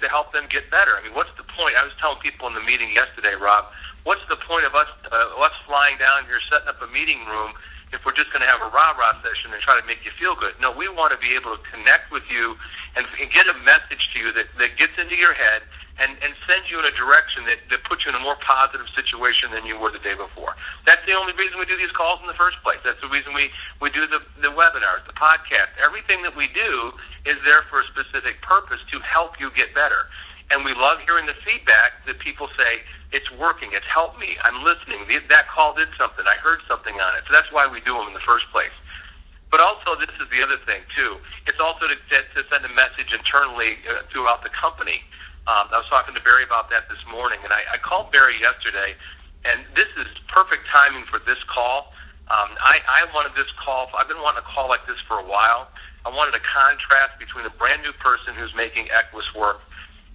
to help them get better. I mean, what's the point? I was telling people in the meeting yesterday, Rob, what's the point of us uh, us flying down here, setting up a meeting room, if we're just going to have a rah rah session and try to make you feel good? No, we want to be able to connect with you and, and get a message to you that, that gets into your head and, and send you in a direction that, that puts you in a more positive situation than you were the day before. That's the only reason we do these calls in the first place. That's the reason we, we do the, the webinars, the podcast. Everything that we do is there for a specific purpose to help you get better. And we love hearing the feedback that people say, it's working, it's helped me, I'm listening, that call did something, I heard something on it. So that's why we do them in the first place. But also, this is the other thing, too. It's also to, to send a message internally uh, throughout the company um, I was talking to Barry about that this morning, and I, I called Barry yesterday, and this is perfect timing for this call. Um, I, I wanted this call. I've been wanting a call like this for a while. I wanted a contrast between a brand new person who's making Equus work,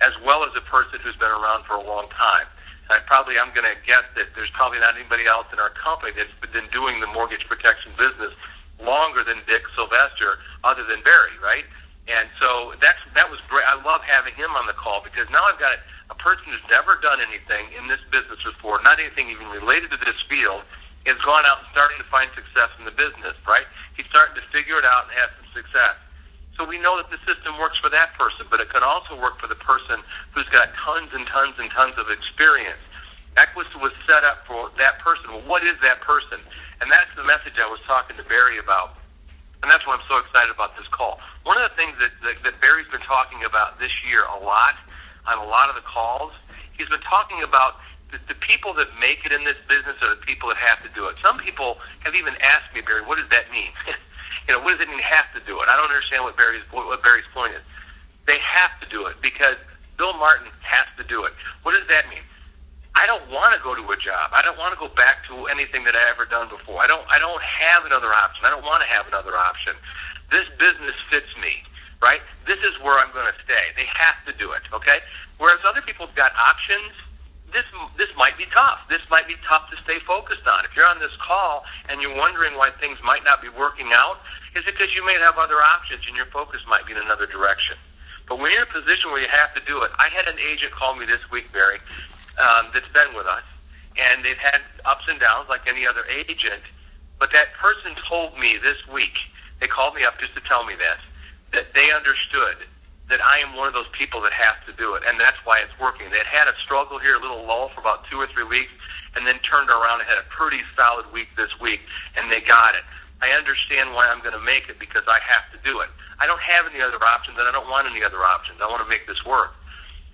as well as a person who's been around for a long time. And I probably I'm going to guess that there's probably not anybody else in our company that's been doing the mortgage protection business longer than Dick Sylvester, other than Barry, right? And so that's that was great. I love having him on the call because now I've got a person who's never done anything in this business before, not anything even related to this field, has gone out and starting to find success in the business. Right? He's starting to figure it out and have some success. So we know that the system works for that person, but it can also work for the person who's got tons and tons and tons of experience. Equus was set up for that person. Well, what is that person? And that's the message I was talking to Barry about and that's why I'm so excited about this call. One of the things that, that, that Barry's been talking about this year a lot on a lot of the calls, he's been talking about the, the people that make it in this business are the people that have to do it. Some people have even asked me, Barry, what does that mean? you know, what does it mean have to do it? I don't understand what Barry's what Barry's point is. They have to do it because Bill Martin has to do it. What does that mean? I don't want to go to a job. I don't want to go back to anything that I ever done before. I don't. I don't have another option. I don't want to have another option. This business fits me, right? This is where I'm going to stay. They have to do it, okay? Whereas other people've got options. This this might be tough. This might be tough to stay focused on. If you're on this call and you're wondering why things might not be working out, is it because you may have other options and your focus might be in another direction. But when you're in a position where you have to do it, I had an agent call me this week, Barry, um, that's been with us, and they've had ups and downs like any other agent. But that person told me this week, they called me up just to tell me this, that they understood that I am one of those people that have to do it, and that's why it's working. They had a struggle here, a little lull for about two or three weeks, and then turned around and had a pretty solid week this week, and they got it. I understand why I'm going to make it because I have to do it. I don't have any other options, and I don't want any other options. I want to make this work.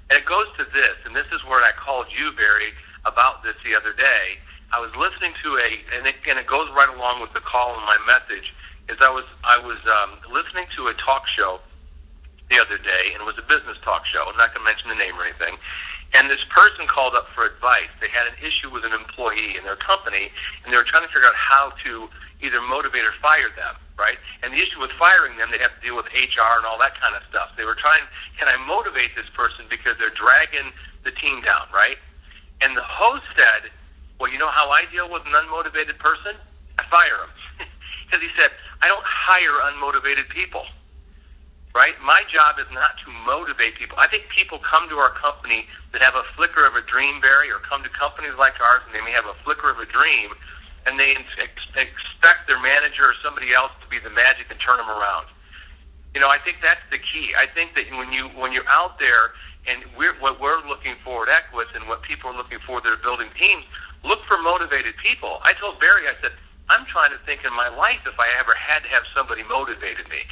And it goes to this, and this is where I called you, Barry, about this the other day. I was listening to a, and it, and it goes right along with the call and my message. Is I was I was um, listening to a talk show the other day, and it was a business talk show. I'm not going to mention the name or anything. And this person called up for advice. They had an issue with an employee in their company, and they were trying to figure out how to either motivate or fire them, right? And the issue with firing them, they have to deal with HR and all that kind of stuff. They were trying, can I motivate this person because they're dragging the team down, right? And the host said, well, you know how I deal with an unmotivated person? I fire them. Because he said, I don't hire unmotivated people, right? My job is not to motivate people. I think people come to our company that have a flicker of a dream, Barry, or come to companies like ours and they may have a flicker of a dream and they ex- expect their manager or somebody else to be the magic and turn them around. You know, I think that's the key. I think that when you when you're out there and we're, what we're looking for at Equus and what people are looking for that are building teams, look for motivated people. I told Barry, I said, I'm trying to think in my life if I ever had to have somebody motivated me.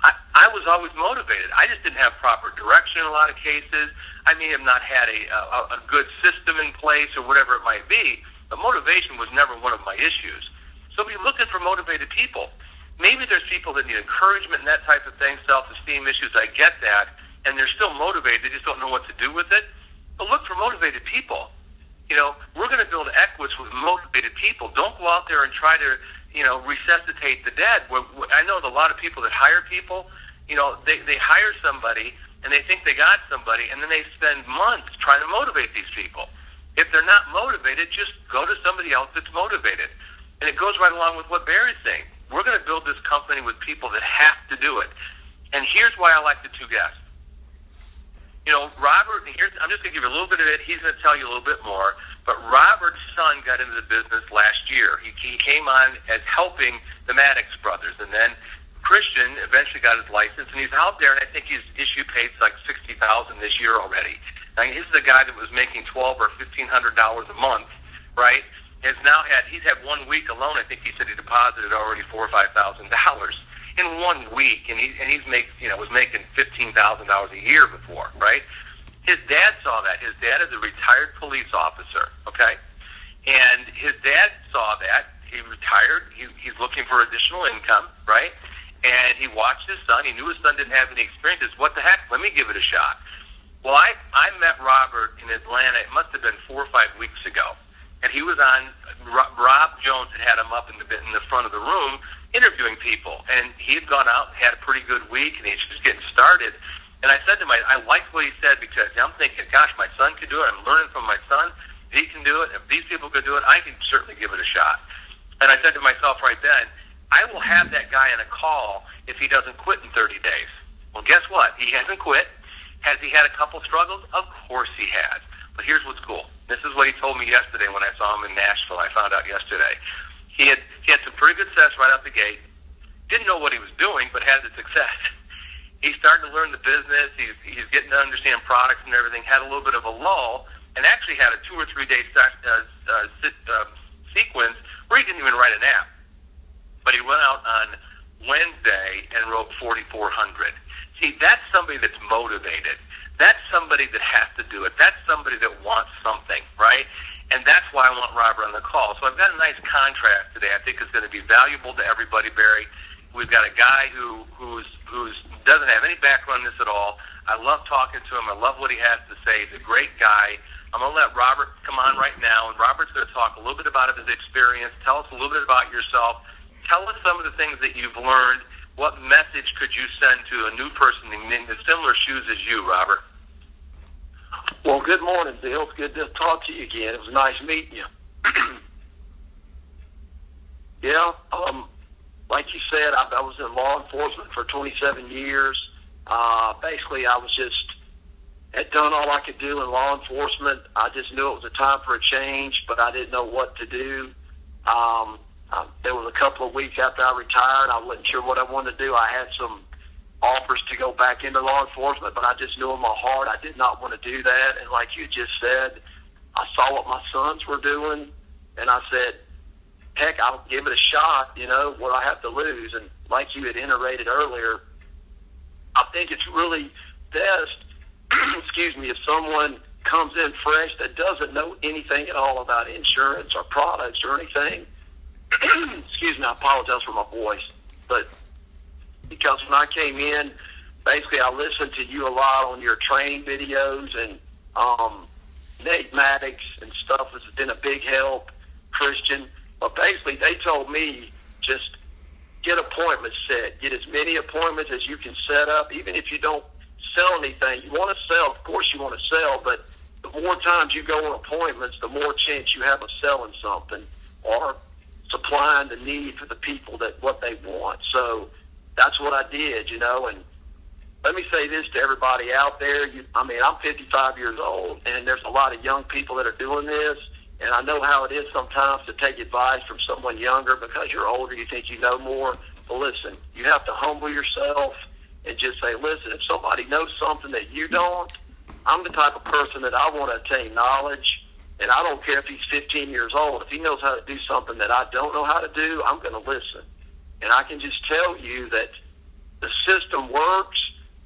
I, I was always motivated. I just didn't have proper direction in a lot of cases. I may have not had a, a, a good system in place or whatever it might be. But motivation was never one of my issues. So be looking for motivated people. Maybe there's people that need encouragement and that type of thing, self-esteem issues. I get that, and they're still motivated. They just don't know what to do with it. But look for motivated people. You know, we're going to build Equus with motivated people. Don't go out there and try to, you know, resuscitate the dead. I know a lot of people that hire people. You know, they they hire somebody and they think they got somebody, and then they spend months trying to motivate these people. If they're not motivated, just go to somebody else that's motivated. And it goes right along with what Barry's saying. We're going to build this company with people that have to do it. And here's why I like the two guests. you know, Robert, here's, I'm just going to give you a little bit of it. He's going to tell you a little bit more. But Robert's son got into the business last year. He, he came on as helping the Maddox brothers. And then Christian eventually got his license, and he's out there, and I think he's issue paid like 60000 this year already. I mean, this is a guy that was making twelve or $1,500 a month, right? Has now had, he's had one week alone, I think he said he deposited already four or $5,000 in one week, and he and he's make you know was making fifteen thousand dollars a year before, right? His dad saw that. His dad is a retired police officer, okay, and his dad saw that. He retired. He, he's looking for additional income, right? And he watched his son. He knew his son didn't have any experiences. What the heck? Let me give it a shot. Well, I I met Robert in Atlanta. It must have been four or five weeks ago, and he was on. Rob Jones had had him up in the in the front of the room interviewing people, and he had gone out, had a pretty good week, and he's just getting started. And I said to him, I, I like what he said because I'm thinking, gosh, my son could do it. I'm learning from my son. He can do it. If these people could do it, I can certainly give it a shot. And I said to myself right then, I will have that guy on a call if he doesn't quit in 30 days. Well, guess what? He hasn't quit. Has he had a couple struggles? Of course he has. But here's what's cool. This is what he told me yesterday when I saw him in Nashville. I found out yesterday. He had he had some pretty good success right out the gate. Didn't know what he was doing, but had the success. He's starting to learn the business. He's he's getting to understand products and everything. Had a little bit of a lull, and actually had a two or three day uh, uh, uh, sequence where he didn't even write an app. But he went out on Wednesday and wrote 4,400. See, that's somebody that's motivated. That's somebody that has to do it. That's somebody that wants something, right? And that's why I want Robert on the call. So I've got a nice contrast today. I think it's going to be valuable to everybody, Barry. We've got a guy who who's who's doesn't have any background in this at all. I love talking to him. I love what he has to say. He's a great guy. I'm going to let Robert come on right now, and Robert's going to talk a little bit about his experience. Tell us a little bit about yourself. Tell us some of the things that you've learned. What message could you send to a new person in the similar shoes as you, Robert? Well, good morning, Bill. Good to talk to you again. It was nice meeting you. yeah, um, like you said, I, I was in law enforcement for 27 years. Uh, basically, I was just had done all I could do in law enforcement. I just knew it was a time for a change, but I didn't know what to do. Um, uh, there was a couple of weeks after I retired. I wasn't sure what I wanted to do. I had some offers to go back into law enforcement, but I just knew in my heart I did not want to do that. And like you just said, I saw what my sons were doing, and I said, heck, I'll give it a shot. You know, what I have to lose. And like you had iterated earlier, I think it's really best, excuse me, if someone comes in fresh that doesn't know anything at all about insurance or products or anything. excuse me, I apologize for my voice, but because when I came in, basically I listened to you a lot on your training videos and um, Nate Maddox and stuff has been a big help, Christian. But basically they told me just get appointments set, get as many appointments as you can set up, even if you don't sell anything. You want to sell, of course you want to sell, but the more times you go on appointments, the more chance you have of selling something or supplying the need for the people that what they want. So that's what I did, you know. And let me say this to everybody out there. You, I mean, I'm 55 years old, and there's a lot of young people that are doing this. And I know how it is sometimes to take advice from someone younger because you're older, you think you know more. But listen, you have to humble yourself and just say, listen, if somebody knows something that you don't, I'm the type of person that I want to attain knowledge. And I don't care if he's 15 years old. If he knows how to do something that I don't know how to do, I'm going to listen. And I can just tell you that the system works,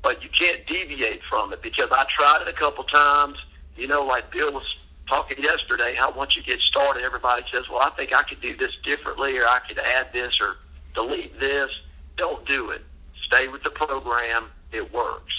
but you can't deviate from it because I tried it a couple times. You know, like Bill was talking yesterday, how once you get started, everybody says, well, I think I could do this differently or I could add this or delete this. Don't do it. Stay with the program. It works.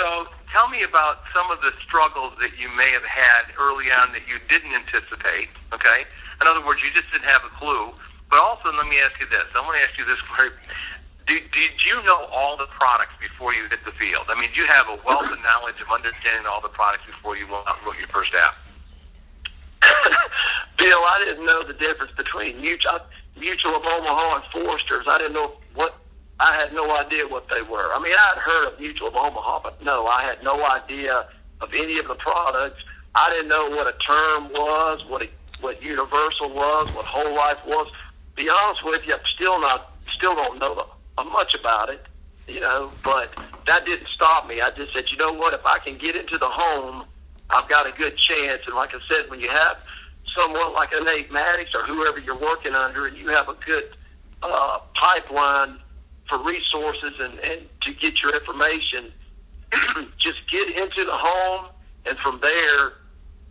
So tell me about some of the struggles that you may have had early on that you didn't anticipate. Okay, in other words, you just didn't have a clue. But also, let me ask you this. I want to ask you this: did, did you know all the products before you hit the field? I mean, do you have a wealth of knowledge of understanding all the products before you wrote your first app? Bill, I didn't know the difference between Mutual, Mutual of Omaha and Foresters. I didn't know what I had no idea what they were. I mean, I had heard of Mutual of Omaha, but no, I had no idea of any of the products. I didn't know what a term was, what a, what universal was, what whole life was. Be honest with you, I'm still not, still don't know the, much about it, you know. But that didn't stop me. I just said, you know what? If I can get into the home, I've got a good chance. And like I said, when you have someone like a Nate Maddox or whoever you're working under, and you have a good uh, pipeline for resources and, and to get your information, just get into the home, and from there,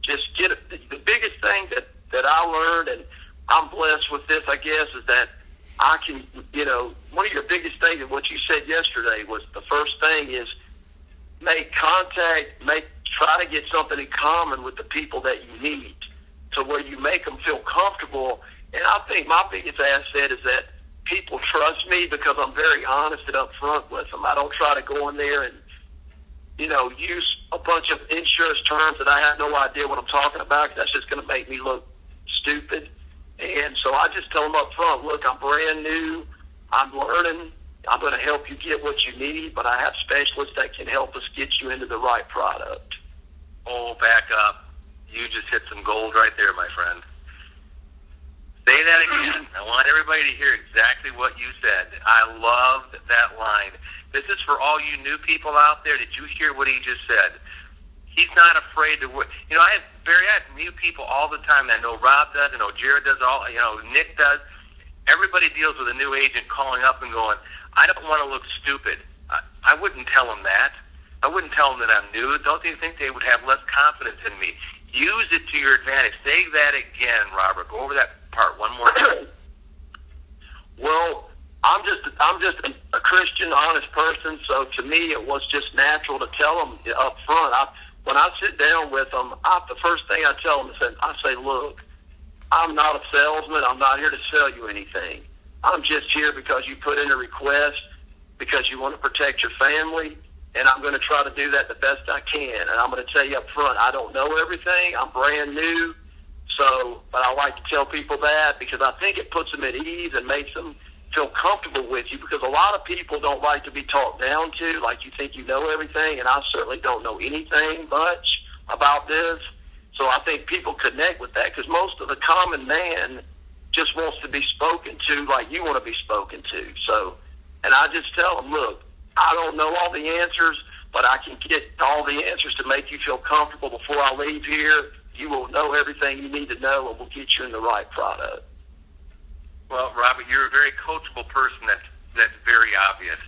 just get. The biggest thing that that I learned, and I'm blessed with this, I guess, is that I can, you know, one of your biggest things, and what you said yesterday was the first thing is make contact, make try to get something in common with the people that you need, to where you make them feel comfortable. And I think my biggest asset is that people trust me because I'm very honest and upfront with them. I don't try to go in there and you know use a bunch of insurance terms that I have no idea what I'm talking about. That's just going to make me look stupid. And so I just tell them up front, look, I'm brand new. I'm learning. I'm going to help you get what you need, but I have specialists that can help us get you into the right product. Oh, back up. You just hit some gold right there, my friend. Say that again. I want everybody to hear exactly what you said. I loved that line. This is for all you new people out there. Did you hear what he just said? He's not afraid to. You know, I have Barry. I have new people all the time. I know Rob does. I know Jared does. All you know, Nick does. Everybody deals with a new agent calling up and going, "I don't want to look stupid." I, I wouldn't tell them that. I wouldn't tell them that I'm new. Don't you think they would have less confidence in me? Use it to your advantage. Say that again, Robert. Go over that part one more time? well, I'm just I'm just a Christian, honest person. So to me, it was just natural to tell them up front. I, when I sit down with them, I, the first thing I tell them is I say, "Look, I'm not a salesman. I'm not here to sell you anything. I'm just here because you put in a request because you want to protect your family." And I'm going to try to do that the best I can. And I'm going to tell you up front, I don't know everything. I'm brand new. So, but I like to tell people that because I think it puts them at ease and makes them feel comfortable with you because a lot of people don't like to be talked down to, like you think you know everything, and I certainly don't know anything much about this. So I think people connect with that because most of the common man just wants to be spoken to like you want to be spoken to. So, and I just tell them, look, I don't know all the answers, but I can get all the answers to make you feel comfortable before I leave here you will know everything you need to know and we'll get you in the right product. Well, Robert, you're a very coachable person. That's that's very obvious.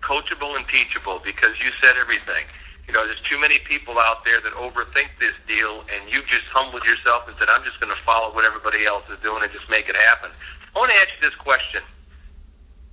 Coachable and teachable because you said everything. You know, there's too many people out there that overthink this deal, and you just humbled yourself and said, "I'm just going to follow what everybody else is doing and just make it happen." I want to ask you this question,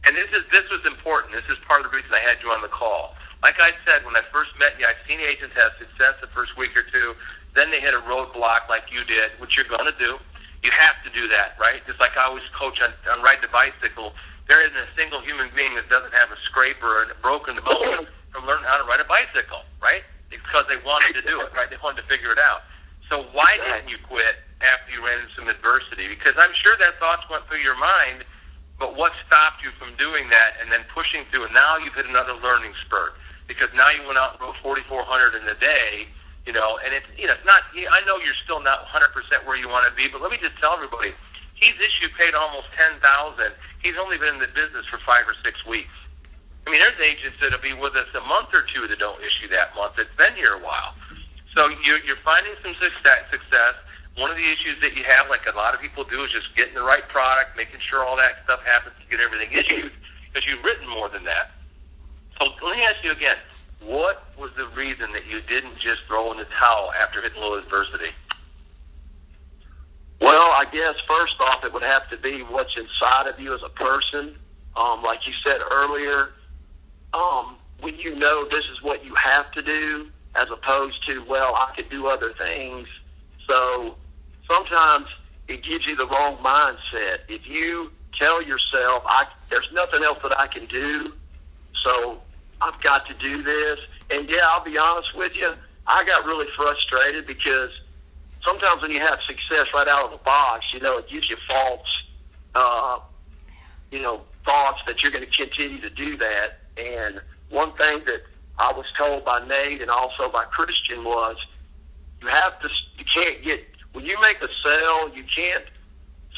and this is this was important. This is part of the reason I had you on the call. Like I said, when I first met you, I've seen agents have success the first week or two. Then they hit a roadblock like you did, which you're going to do. You have to do that, right? Just like I always coach on, on riding a bicycle. There isn't a single human being that doesn't have a scrape or a broken bone from learning how to ride a bicycle, right? Because they wanted to do it, right? They wanted to figure it out. So why didn't you quit after you ran into some adversity? Because I'm sure that thoughts went through your mind, but what stopped you from doing that and then pushing through? And now you've hit another learning spurt because now you went out and rode 4,400 in a day you know, and it's you know, it's not. I know you're still not 100 percent where you want to be, but let me just tell everybody, he's issued paid almost 10,000. He's only been in the business for five or six weeks. I mean, there's agents that'll be with us a month or two that don't issue that month. It's been here a while. So you're, you're finding some success. Success. One of the issues that you have, like a lot of people do, is just getting the right product, making sure all that stuff happens to get everything issued, because you've written more than that. So let me ask you again: what was the reason that you didn't just throw in the towel after hitting little adversity? Well, I guess first off, it would have to be what's inside of you as a person. Um, like you said earlier, um, when you know this is what you have to do, as opposed to, well, I could do other things. So sometimes it gives you the wrong mindset. If you tell yourself, I, there's nothing else that I can do, so I've got to do this. And yeah, I'll be honest with you, I got really frustrated because sometimes when you have success right out of the box, you know, it gives you false, uh, you know, thoughts that you're going to continue to do that. And one thing that I was told by Nate and also by Christian was you have to, you can't get, when you make a sale, you can't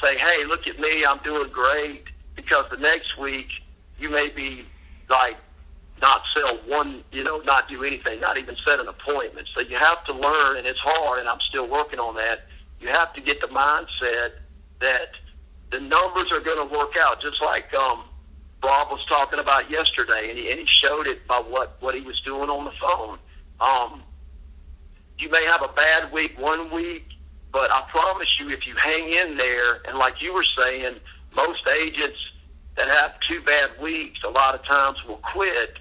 say, hey, look at me, I'm doing great, because the next week you may be like, not sell one, you know, not do anything, not even set an appointment. So you have to learn, and it's hard, and I'm still working on that. You have to get the mindset that the numbers are going to work out, just like um, Bob was talking about yesterday, and he, and he showed it by what what he was doing on the phone. Um, you may have a bad week one week, but I promise you, if you hang in there, and like you were saying, most agents that have two bad weeks, a lot of times will quit.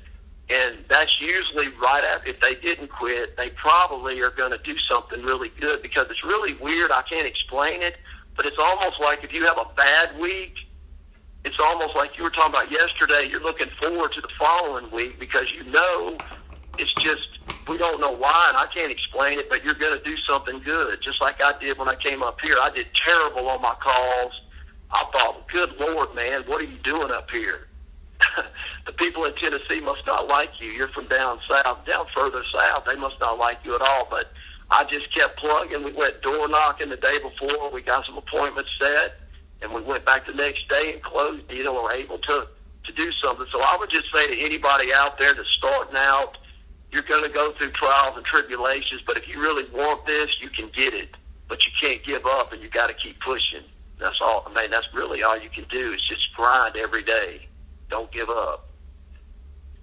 And that's usually right after, if they didn't quit, they probably are going to do something really good because it's really weird. I can't explain it, but it's almost like if you have a bad week, it's almost like you were talking about yesterday. You're looking forward to the following week because you know it's just we don't know why, and I can't explain it. But you're going to do something good, just like I did when I came up here. I did terrible on my calls. I thought, good Lord, man, what are you doing up here? the people in Tennessee must not like you. You're from down south, down further south. They must not like you at all. But I just kept plugging. We went door knocking the day before. We got some appointments set and we went back the next day and closed, you know, were able to to do something. So I would just say to anybody out there that's starting out, you're going to go through trials and tribulations, but if you really want this, you can get it. But you can't give up, and you got to keep pushing. That's all. I mean, that's really all you can do is just grind every day. Don't give up.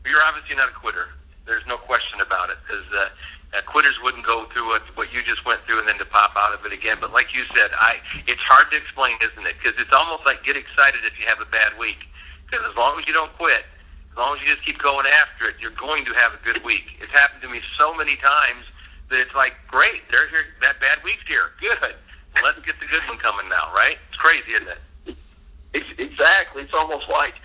You're obviously not a quitter. There's no question about it because uh, uh, quitters wouldn't go through what, what you just went through and then to pop out of it again. But like you said, I it's hard to explain, isn't it? Because it's almost like get excited if you have a bad week. Because as long as you don't quit, as long as you just keep going after it, you're going to have a good week. It's happened to me so many times that it's like, great, there's your that bad week's here. Good. Let's get the good one coming now, right? It's crazy, isn't it? Exactly. It's almost like,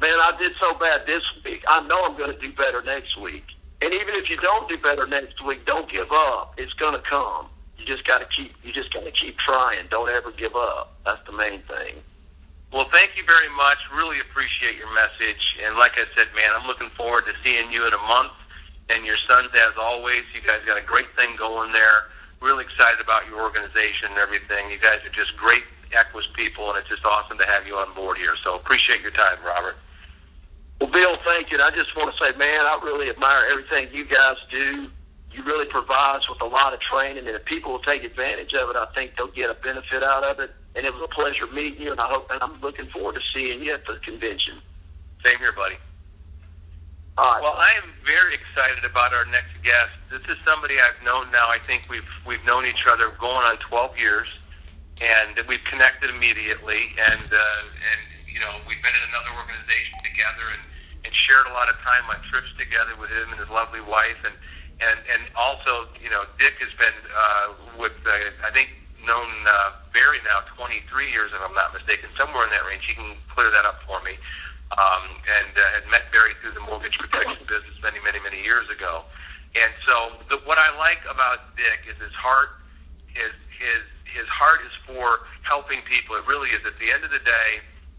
man, I did so bad this week. I know I'm going to do better next week and even if you don't do better next week, don't give up. It's going to come. You just got to keep. You just got to keep trying. Don't ever give up. That's the main thing. Well, thank you very much. Really appreciate your message. And like I said, man, I'm looking forward to seeing you in a month. And your sons, as always, you guys got a great thing going there. Really excited about your organization and everything. You guys are just great Equus people, and it's just awesome to have you on board here. So appreciate your time, Robert. Well, Bill, thank you. And I just want to say, man, I really admire everything you guys do. You really provide us with a lot of training, and if people will take advantage of it, I think they'll get a benefit out of it. And it was a pleasure meeting you, and I hope, and I'm looking forward to seeing you at the convention. Same here, buddy. All right. Well, I am very excited about our next guest. This is somebody I've known now. I think we've we've known each other going on 12 years, and we've connected immediately. And uh, and you know, we've been in another organization together, and and shared a lot of time on trips together with him and his lovely wife, and and and also, you know, Dick has been uh, with uh, I think known uh, Barry now 23 years, if I'm not mistaken, somewhere in that range. He can clear that up for me. Um, and uh, had met Barry through the mortgage protection business many, many, many years ago. And so, the, what I like about Dick is his heart. His his his heart is for helping people. It really is. At the end of the day,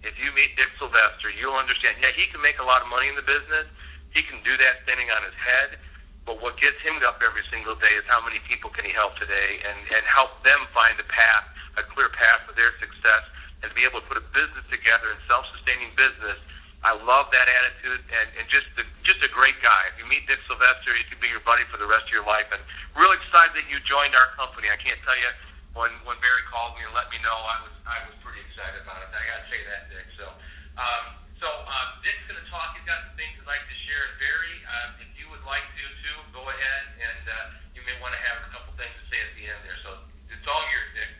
if you meet Dick Sylvester, you'll understand. Yeah, he can make a lot of money in the business. He can do that standing on his head. But what gets him up every single day is how many people can he help today and, and help them find a path, a clear path for their success, and be able to put a business together and self-sustaining business. I love that attitude and, and just the, just a great guy. If you meet Dick Sylvester, he could be your buddy for the rest of your life. And real excited that you joined our company. I can't tell you when when Barry called me and let me know, I was I was pretty excited about it. I got to say that, Dick. So, um, so um, Dick's going to talk. He's got some things he'd like to share. Barry, um, if you would like to too, go ahead, and uh, you may want to have a couple things to say at the end there. So it's all yours, Dick.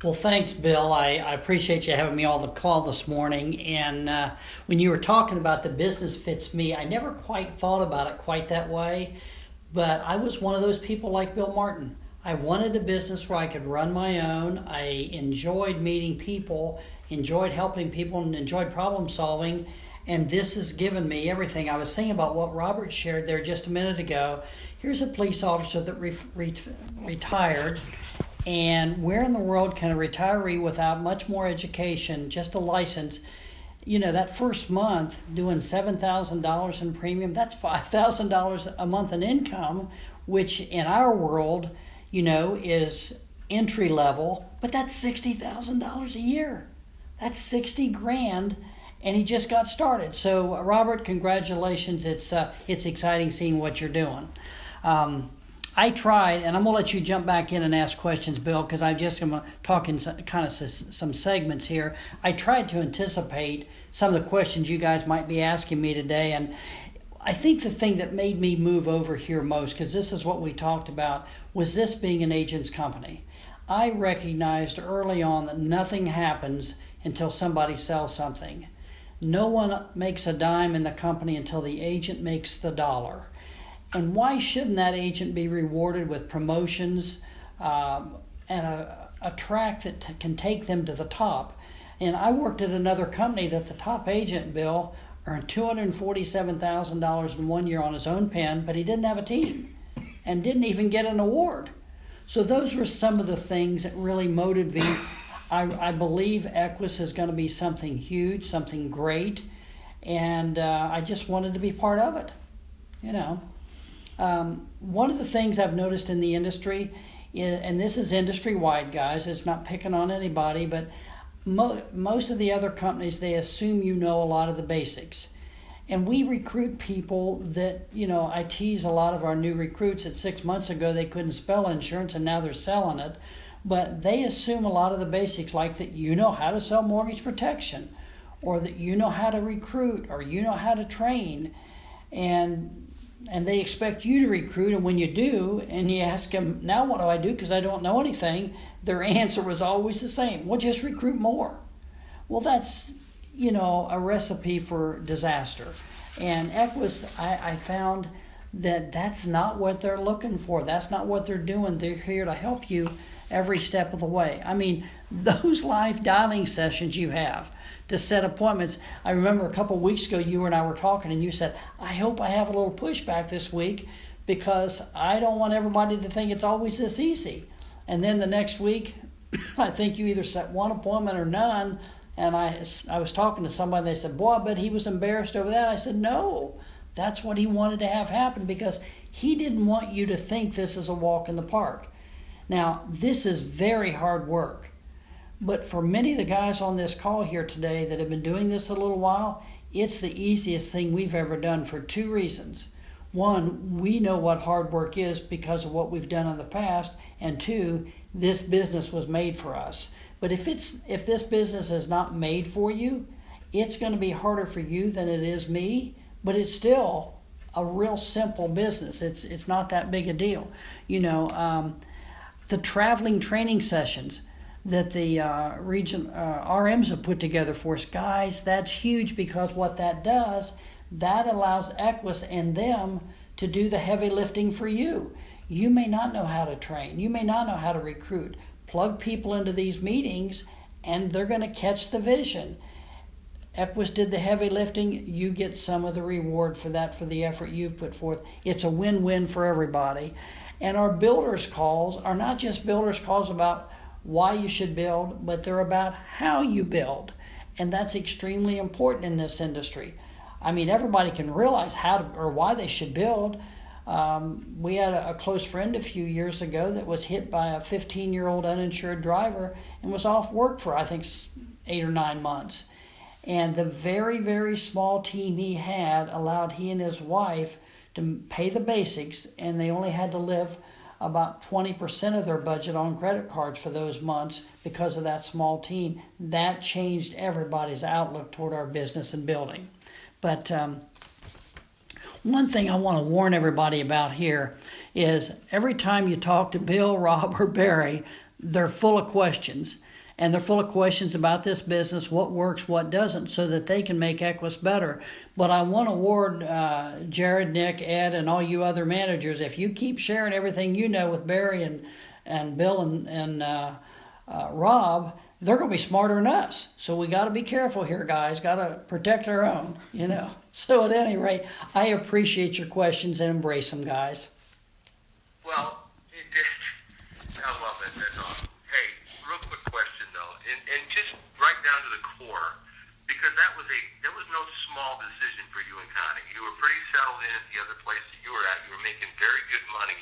Well, thanks, Bill. I, I appreciate you having me on the call this morning. And uh, when you were talking about the business fits me, I never quite thought about it quite that way. But I was one of those people like Bill Martin. I wanted a business where I could run my own. I enjoyed meeting people, enjoyed helping people, and enjoyed problem solving. And this has given me everything. I was saying about what Robert shared there just a minute ago. Here's a police officer that re- re- retired. And where in the world can a retiree without much more education, just a license, you know, that first month doing $7,000 in premium, that's $5,000 a month in income, which in our world, you know, is entry level, but that's $60,000 a year. That's 60 grand and he just got started. So Robert, congratulations. It's uh, it's exciting seeing what you're doing. Um, I tried, and I'm gonna let you jump back in and ask questions, Bill, because I just am talking kind of some segments here. I tried to anticipate some of the questions you guys might be asking me today, and I think the thing that made me move over here most, because this is what we talked about, was this being an agent's company. I recognized early on that nothing happens until somebody sells something. No one makes a dime in the company until the agent makes the dollar. And why shouldn't that agent be rewarded with promotions um, and a, a track that t- can take them to the top? And I worked at another company that the top agent, Bill, earned $247,000 in one year on his own pen, but he didn't have a team and didn't even get an award. So those were some of the things that really motivated me. I, I believe Equus is going to be something huge, something great, and uh, I just wanted to be part of it. You know, um, one of the things I've noticed in the industry, is, and this is industry wide, guys. It's not picking on anybody, but mo- most of the other companies they assume you know a lot of the basics. And we recruit people that you know i tease a lot of our new recruits that six months ago they couldn't spell insurance and now they're selling it. But they assume a lot of the basics like that you know how to sell mortgage protection or that you know how to recruit or you know how to train. And and they expect you to recruit and when you do and you ask them now what do i do because i don't know anything their answer was always the same well just recruit more well that's you know, a recipe for disaster. And Equus, I, I found that that's not what they're looking for. That's not what they're doing. They're here to help you every step of the way. I mean, those live dialing sessions you have to set appointments. I remember a couple weeks ago, you and I were talking, and you said, I hope I have a little pushback this week because I don't want everybody to think it's always this easy. And then the next week, I think you either set one appointment or none and I, I was talking to somebody, and they said, Boy, but he was embarrassed over that. I said, No, that's what he wanted to have happen because he didn't want you to think this is a walk in the park. Now, this is very hard work. But for many of the guys on this call here today that have been doing this a little while, it's the easiest thing we've ever done for two reasons. One, we know what hard work is because of what we've done in the past, and two, this business was made for us. But if it's if this business is not made for you, it's going to be harder for you than it is me, but it's still a real simple business. It's it's not that big a deal. You know, um, the traveling training sessions that the uh, region uh, RMs have put together for us, guys, that's huge because what that does, that allows Equus and them to do the heavy lifting for you. You may not know how to train. You may not know how to recruit plug people into these meetings and they're going to catch the vision. Equus did the heavy lifting. You get some of the reward for that, for the effort you've put forth. It's a win win for everybody. And our builders' calls are not just builders' calls about why you should build, but they're about how you build. And that's extremely important in this industry. I mean, everybody can realize how to, or why they should build, um, we had a, a, close friend a few years ago that was hit by a 15 year old uninsured driver and was off work for, I think, eight or nine months. And the very, very small team he had allowed he and his wife to pay the basics, and they only had to live about 20% of their budget on credit cards for those months because of that small team. That changed everybody's outlook toward our business and building. But um, one thing I want to warn everybody about here is every time you talk to Bill, Rob, or Barry, they're full of questions. And they're full of questions about this business, what works, what doesn't, so that they can make Equus better. But I want to warn uh, Jared, Nick, Ed, and all you other managers if you keep sharing everything you know with Barry and, and Bill and, and uh, uh, Rob, they're going to be smarter than us. So we got to be careful here, guys. Got to protect our own, you know. So at any rate, I appreciate your questions and embrace them, guys. Well, I love it. Just right down to the core, because that was a that was no small decision for you and Connie. You were pretty settled in at the other place that you were at. You were making very good money,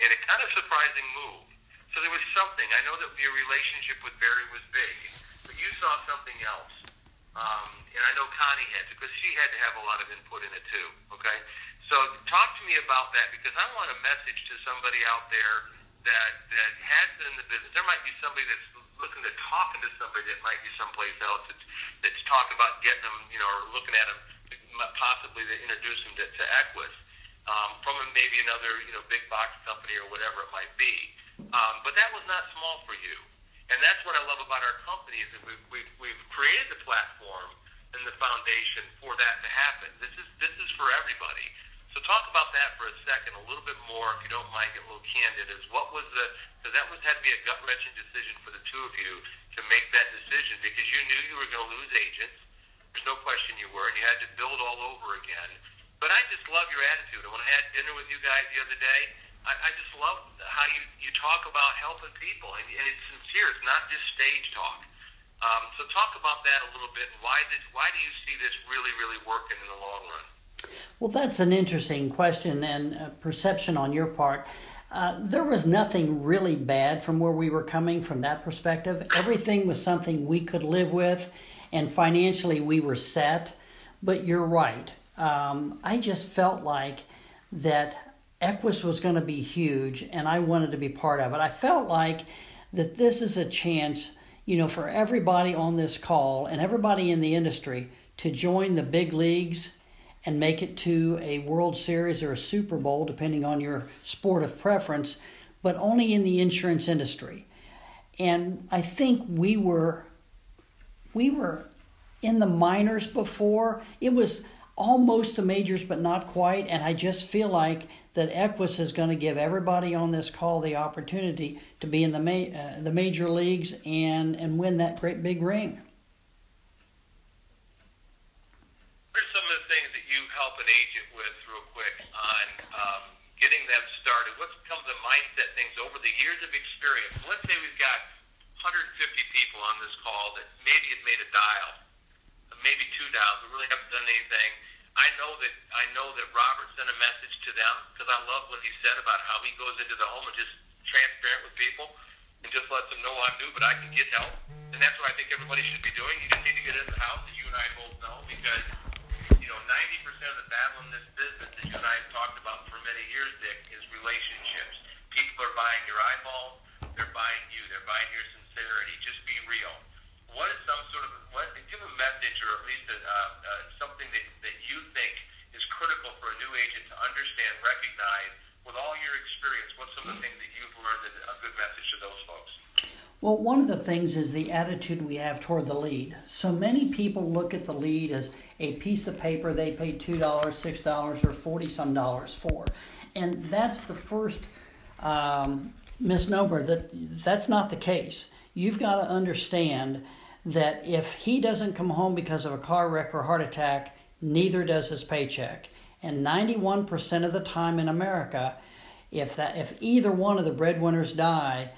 and a kind of surprising move. So there was something. I know that your relationship with Barry was big, but you saw something else. Um, and I know Connie had to because she had to have a lot of input in it too. Okay, so talk to me about that because I want a message to somebody out there that that has been in the business. There might be somebody that's looking to talking to somebody that might be someplace else that's, that's talking about getting them, you know, or looking at them possibly to introduce them to, to Equus um, from maybe another, you know, big box company or whatever it might be. Um, but that was not small for you. And that's what I love about our company is that we've, we've, we've created the platform and the foundation for that to happen. This is, this is for everybody. So talk about that for a second, a little bit more, if you don't mind, get a little candid. Is what was the? Because that was had to be a gut wrenching decision for the two of you to make that decision because you knew you were going to lose agents. There's no question you were, and you had to build all over again. But I just love your attitude. And when I had dinner with you guys the other day, I, I just love how you you talk about helping people, and, and it's sincere. It's not just stage talk. Um, so talk about that a little bit. Why did why do you see this really really working in the long run? Well, that's an interesting question and perception on your part. Uh, there was nothing really bad from where we were coming from that perspective. Everything was something we could live with, and financially we were set. But you're right. Um, I just felt like that Equus was going to be huge, and I wanted to be part of it. I felt like that this is a chance, you know, for everybody on this call and everybody in the industry to join the big leagues and make it to a World Series or a Super Bowl, depending on your sport of preference, but only in the insurance industry. And I think we were we were in the minors before. It was almost the majors, but not quite. And I just feel like that Equus is going to give everybody on this call the opportunity to be in the ma- uh, the major leagues and and win that great big ring. an agent with real quick on um, getting them started? What's come the mindset things over the years of experience? Let's say we've got 150 people on this call that maybe have made a dial, maybe two dials. We really haven't done anything. I know that I know that Robert sent a message to them because I love what he said about how he goes into the home and just transparent with people and just lets them know I'm new, but I can get help. And that's what I think everybody should be doing. You just need to get in the house, as you and I both know, because you know, 90% of the battle in this business that you and I have talked about for many years, Dick, is relationships. People are buying your eyeballs. They're buying you. They're buying your sincerity. Just be real. What is some sort of, what, give a message or at least a, uh, uh, something that, that you think is critical for a new agent to understand, recognize, with all your experience, what's some of the things that you've learned that a good message to those folks? Well, one of the things is the attitude we have toward the lead. So many people look at the lead as a piece of paper they paid $2, $6, or 40 some dollars for. And that's the first um, misnomer that that's not the case. You've got to understand that if he doesn't come home because of a car wreck or heart attack, neither does his paycheck. And 91% of the time in America, if that if either one of the breadwinners die,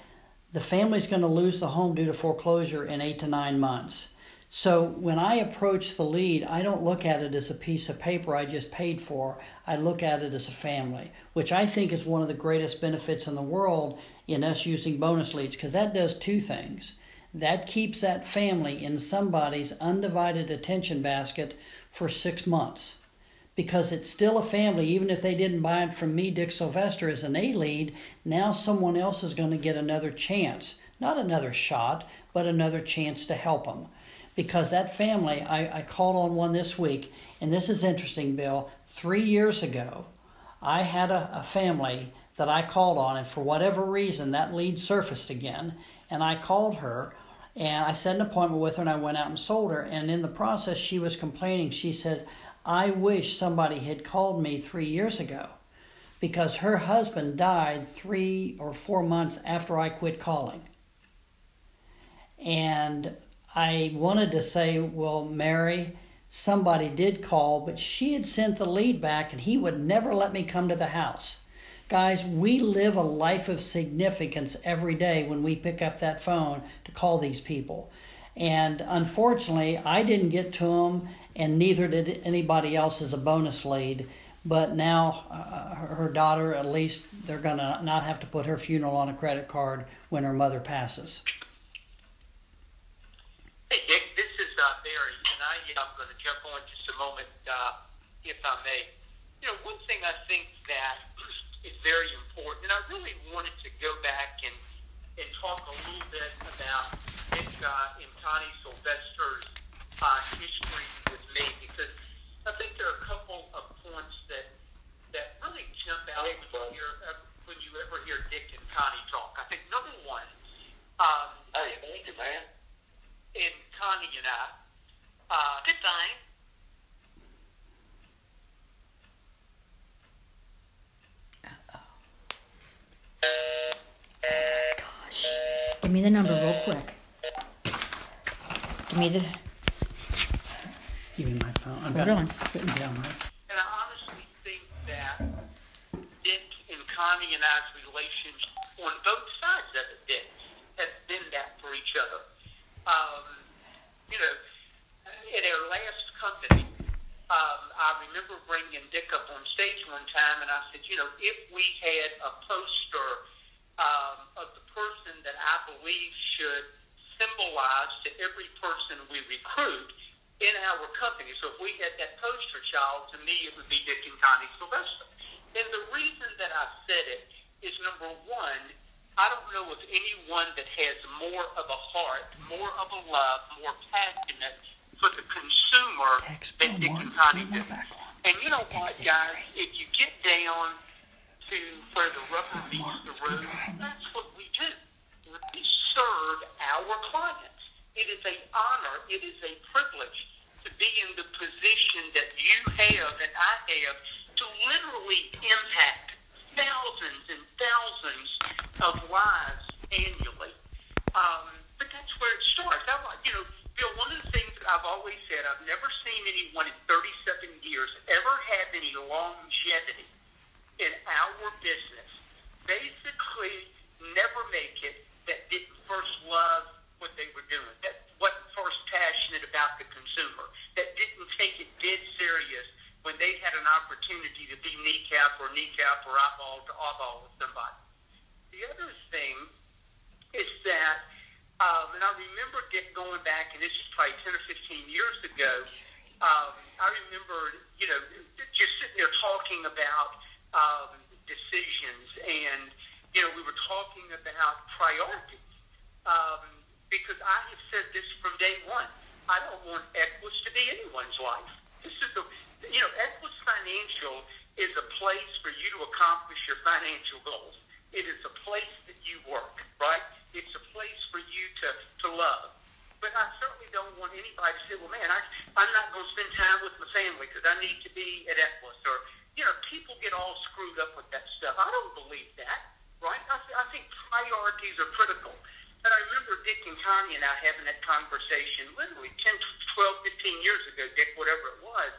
the family's going to lose the home due to foreclosure in 8 to 9 months. So when I approach the lead, I don't look at it as a piece of paper I just paid for. I look at it as a family, which I think is one of the greatest benefits in the world in us using bonus leads because that does two things. That keeps that family in somebody's undivided attention basket for six months because it's still a family, even if they didn't buy it from me, Dick Sylvester, as an A lead. Now someone else is going to get another chance, not another shot, but another chance to help them because that family, I, I called on one this week, and this is interesting, Bill. Three years ago, I had a, a family that I called on, and for whatever reason, that lead surfaced again. And I called her, and I set an appointment with her, and I went out and sold her. And in the process, she was complaining. She said, I wish somebody had called me three years ago because her husband died three or four months after I quit calling. And I wanted to say, well, Mary, somebody did call, but she had sent the lead back and he would never let me come to the house. Guys, we live a life of significance every day when we pick up that phone to call these people. And unfortunately, I didn't get to them, and neither did anybody else as a bonus lead. But now, uh, her daughter, at least, they're going to not have to put her funeral on a credit card when her mother passes. Hey, Dick, this is uh, Barry, and I, you know, I'm going to jump on just a moment, uh, if I may. You know, one thing I think that is very important, and I really wanted to go back and and talk a little bit about Nick uh, and Sylvester's uh, history with me because I think there are a couple of points that that really jump out when you hear uh, when you ever hear Dick and Connie talk. I think number one, um, Hey, thank you, man. and Connie and I, uh, goodbye. Gosh. Give me the number real quick. Give me the. Give me my phone. I've Hold got on. it written down right. And I honestly think that Dick and Connie and I's relationship on both sides of it, Dick, has been that for each other. Um, you know, at our last company, um, I remember bringing Dick up on stage one time, and I said, you know, if we had a poster um, of the person that I believe should symbolize to every person we recruit in our company. So if we had that poster child, to me it would be Dick and Connie Sylvester. And the reason that I said it is number one, I don't know of anyone that has more of a heart, more of a love, more passionate for the consumer Text than Bill Dick and Martin. Connie Put do. him back on. And you know what, guys? If you get down to where the rubber meets the road, that's what we do. We serve our clients. It is a honor. It is a privilege to be in the position that you have and I have to literally impact thousands and thousands of lives annually. Um, but that's where it starts. I, like- you know, Bill, one of the things I've always said, I've never seen anyone in 37 years ever have any longevity in our business. Basically, never make it that didn't first love what they were doing, that wasn't first passionate about the consumer, that didn't take it dead serious when they had an opportunity to be kneecap or kneecap or eyeball to eyeball with somebody. The other thing is that, um, and I remember Dick going back, and this is probably 10 or 15 years ago. Um, I remember, you know, just sitting there talking about um, decisions, and, you know, we were talking about priorities. Um, because I have said this from day one. I don't want Equus to be anyone's life. This is the, you know, Equus Financial is a place for you to accomplish your financial goals. It is a place that you work, right? It's a place for you to, to love. But I certainly don't want anybody to say, well, man, I, I'm not going to spend time with my family because I need to be at Equus. Or, you know, people get all screwed up with that stuff. I don't believe that, right? I, th- I think priorities are critical. And I remember Dick and Connie and I having that conversation literally 10, 12, 15 years ago, Dick, whatever it was.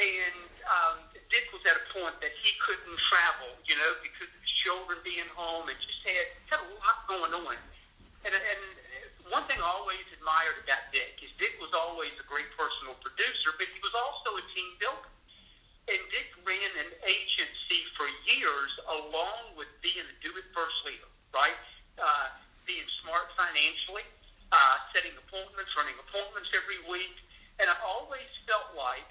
And um, Dick was at a point that he couldn't travel, you know, because of children being home and just had, had a lot going on. And, and one thing I always admired about Dick is Dick was always a great personal producer, but he was also a team builder. And Dick ran an agency for years along with being a do-it-first leader, right? Uh, being smart financially, uh, setting appointments, running appointments every week. And I always felt like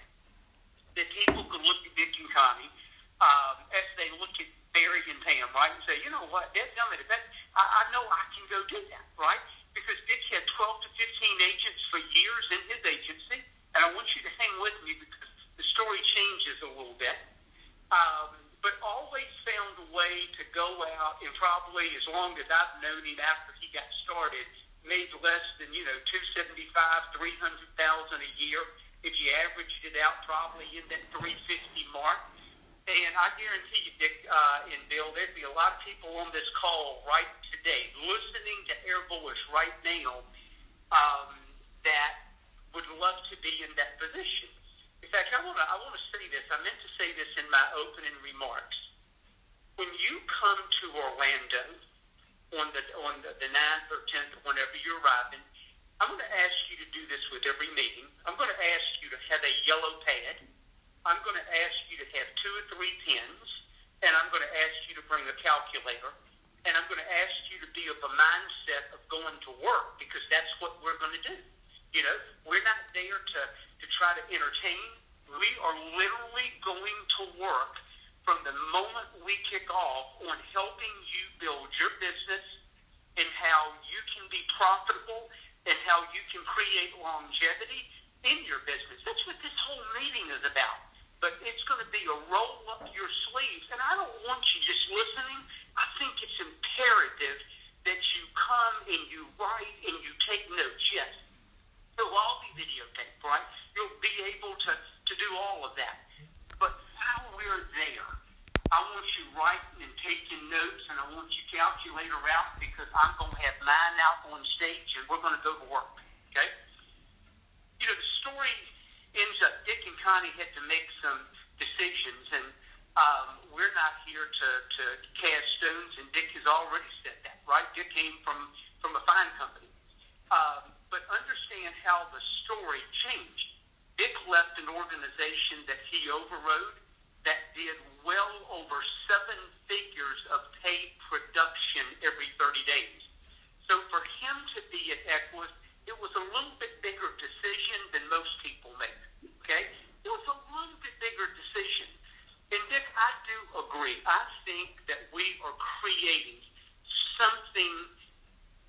that people could look at Dick and Connie um, as they look at Barry and Pam, right, and say, you know what, Dad, tell me that I, I know I can go do that, right? Because Dick had 12 to 15 agents for years in his agency, and I want you to hang with me because the story changes a little bit. Um, but always found a way to go out and probably as long as I've known him after he got started, made less than, you know, 275, 300,000 a year. If you averaged it out, probably in that 350 mark. And I guarantee you, Dick uh, and Bill, there'd be a lot of people on this call right today listening to Air Bullish right now um, that would love to be in that position. In fact, I want to I want to say this. I meant to say this in my opening remarks. When you come to Orlando on the on the, the 9th or 10th, whenever you're arriving, I'm going to ask you to do this with every meeting. I'm going to ask you to have a yellow pad. I'm going to ask you to have two or three pens, and I'm going to ask you to bring a calculator, and I'm going to ask you to be of a mindset of going to work because that's what we're going to do. You know, we're not there to, to try to entertain. We are literally going to work from the moment we kick off on helping you build your business and how you can be profitable and how you can create longevity in your business. That's what this whole meeting is about. But it's going to be a roll up your sleeves. And I don't want you just listening. I think it's imperative that you come and you write and you take notes. Yes. It'll all be videotaped, right? You'll be able to, to do all of that. But while we're there, I want you writing and taking notes, and I want you calculator out because I'm going to have mine out on stage, and we're going to go to work. Okay? You know, the story ends up. Dick and Connie had to make some decisions, and um, we're not here to, to cast stones, and Dick has already said that, right? Dick came from from a fine company, um, but understand how the story changed. Dick left an organization that he overrode that did well over seven figures of paid production every 30 days. So for him to be at Equus, it was a little bit bigger decision than most people make. Okay? It was a little bit bigger decision. And Dick, I do agree. I think that we are creating something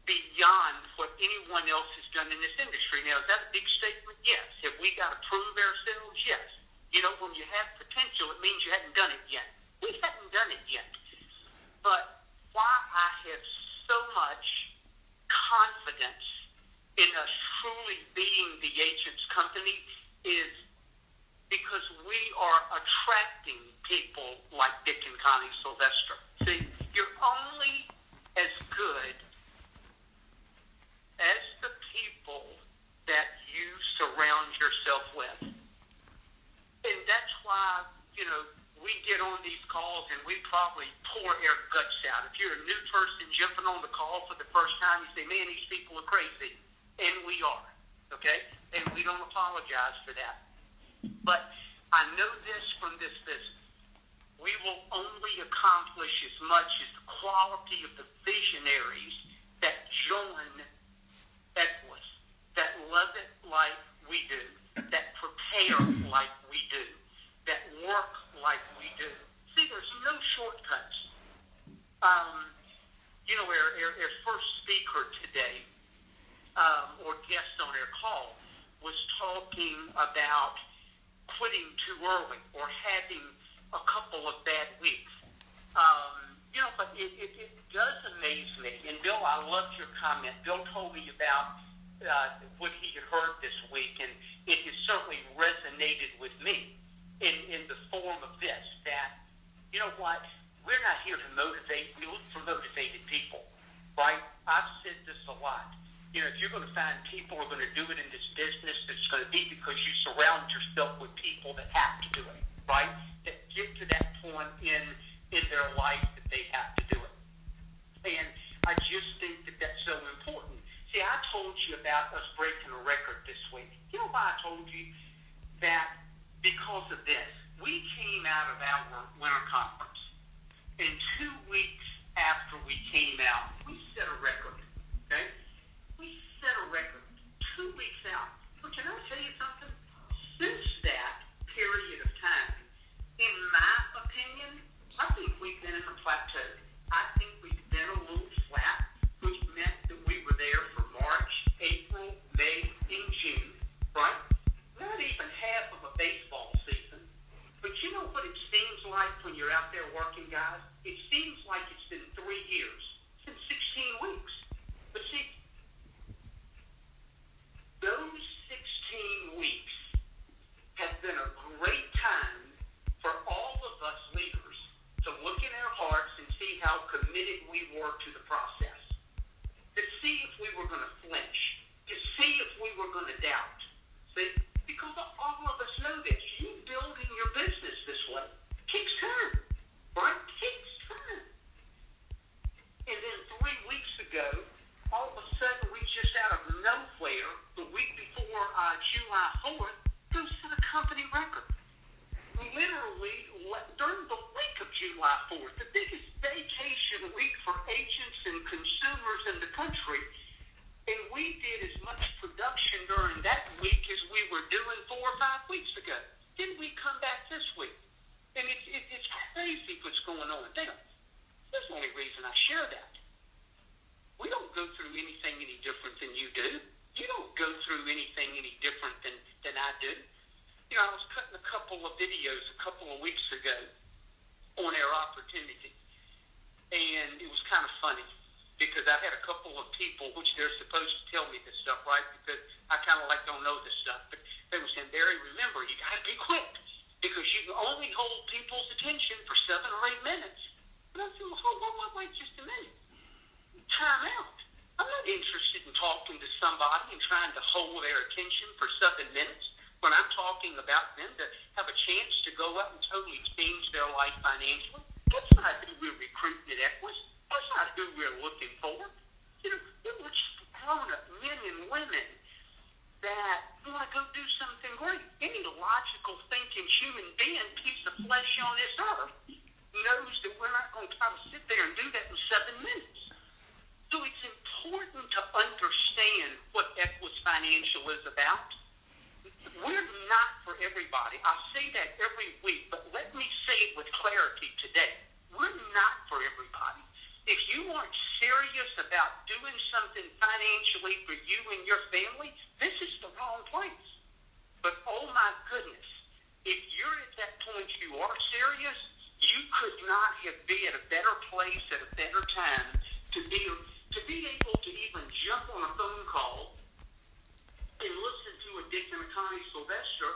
beyond what anyone else has done in this industry. Now, is that a big statement? Yes. Have we got to prove ourselves? Yes. You know, when you have potential, it means you hadn't done it yet. We hadn't done it yet. But why I have so much confidence in us truly being the agent's company is because we are attracting people like Dick and Connie Sylvester. See, you're only as good as the people that you surround yourself with and that's why you know we get on these calls and we probably pour our guts out. If you're a new person jumping on the call for the first time, you say, "Man, these people are crazy," and we are, okay, and we don't apologize for that. But I know this from this business. We will only accomplish as much as the quality of the visionaries that join Equus, that love it like we do, that prepare like we do, that work like we do. See, there's no shortcuts. Um, you know, our, our, our first speaker today, um, or guest on our call, was talking about quitting too early or having a couple of bad weeks. Um, you know, but it, it, it does amaze me. And Bill, I loved your comment. Bill told me about uh, what he had heard this week, and it has certainly resonated with me in, in the form of this that, you know what, we're not here to motivate, we look for motivated people, right? I've said this a lot. You know, if you're going to find people who are going to do it in this business, it's going to be because you surround yourself with people that have to do it, right? That get to that point in in their life that they have to do it. And I just think that that's so important. See, I told you about us breaking a record this week. You know why I told you that? Because of this. We came out of our winter conference. And two weeks after we came out, we crazy what's going on. Don't, that's the only reason I share that. We don't go through anything any different than you do. You don't go through anything any different than, than I do. You know, I was cutting a couple of videos a couple of weeks ago on Air Opportunity. And it was kind of funny because I had a couple of people, which they're supposed to tell me this stuff, right? Because I kind of like don't know this stuff. But they were saying, Barry, remember, you got to be quick because you can only hold people's attention for seven or eight minutes. And I said, well, hold on, wait, just a minute. Time out. I'm not interested in talking to somebody and trying to hold their attention for seven minutes when I'm talking about them to have a chance to go out and totally change their life financially. That's not who we're recruiting at Equus. That's not who we're looking for. You know, we're just grown-up men and women that want to go do something great. Any logical thinking human being, piece of flesh on this earth, knows that we're not going to try to sit there and do that in seven minutes. So it's important to understand what Equus Financial is about. We're not for everybody. I say that every week, but let me say it with clarity today. We're not for everybody. If you aren't serious about doing something financially for you and your family, this is place. But oh my goodness, if you're at that point you are serious, you could not have been at a better place at a better time to be to be able to even jump on a phone call and listen to a Dick and a Connie Sylvester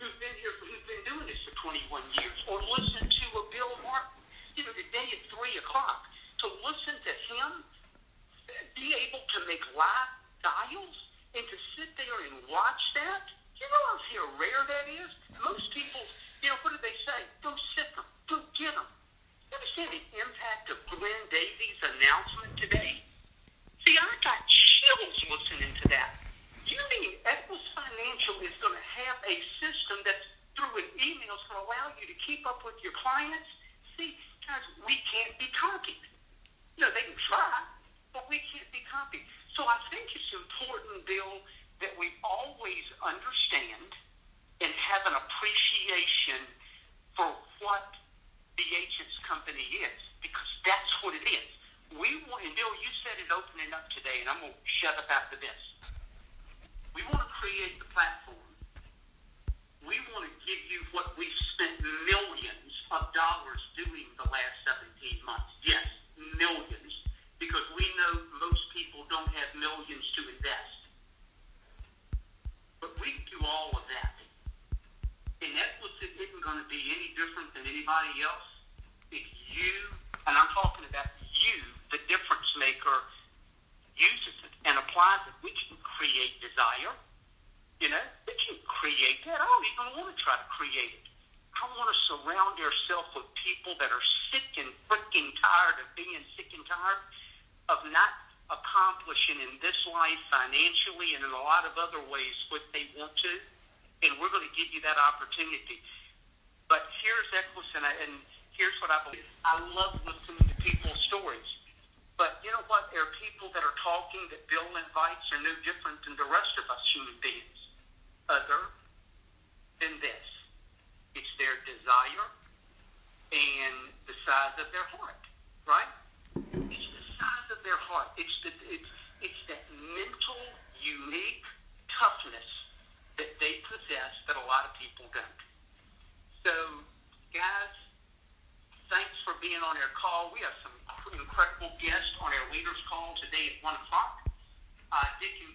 who've been here, who've been doing this for 21 years, or listen to a Bill Martin, you know, today at 3 o'clock. To listen to him, be able to make live dials, and to sit there and watch that, you realize how rare that is? Most people, you know, what do they say? Go sit them, go get them. You understand the impact of Glenn Davies' announcement today? See, I got chills listening to that. You mean Equus Financial is going to have a system that's through an email to allow you to keep up with your clients? See, guys, we can't be copied. You know, they can try, but we can't be copied. So I think it's important, Bill, that we always understand and have an appreciation for what the agent's company is, because that's what it is. We want, and Bill, you said it opening up today, and I'm going to shut up after this. We want to create the platform. We want to give you what we've spent millions of dollars doing the last 17 months. Yes, millions, because we know most people don't have millions to invest. But we can do all of that. And Equus isn't going to be any different than anybody else. If you, and I'm talking about you, the difference maker, uses it and applies it, we can create desire. You know, we can create that. I don't even want to try to create it. I want to surround ourselves with people that are sick and freaking tired of being sick and tired of not accomplishing in this life financially and in a lot of other ways what they want to. And we're going to give you that opportunity. But here's I, and here's what I believe. I love listening to people's stories. But you know what? There are people that are talking that Bill invites are no different than the rest of us human beings. Other than this. It's their desire and the size of their heart, right? It's the size of their heart. It's the it's it's that mental, unique toughness that they possess that a lot of people don't. So, guys, thanks for being on our call. We have some incredible guests on our leaders call today at one o'clock. Uh, Dick and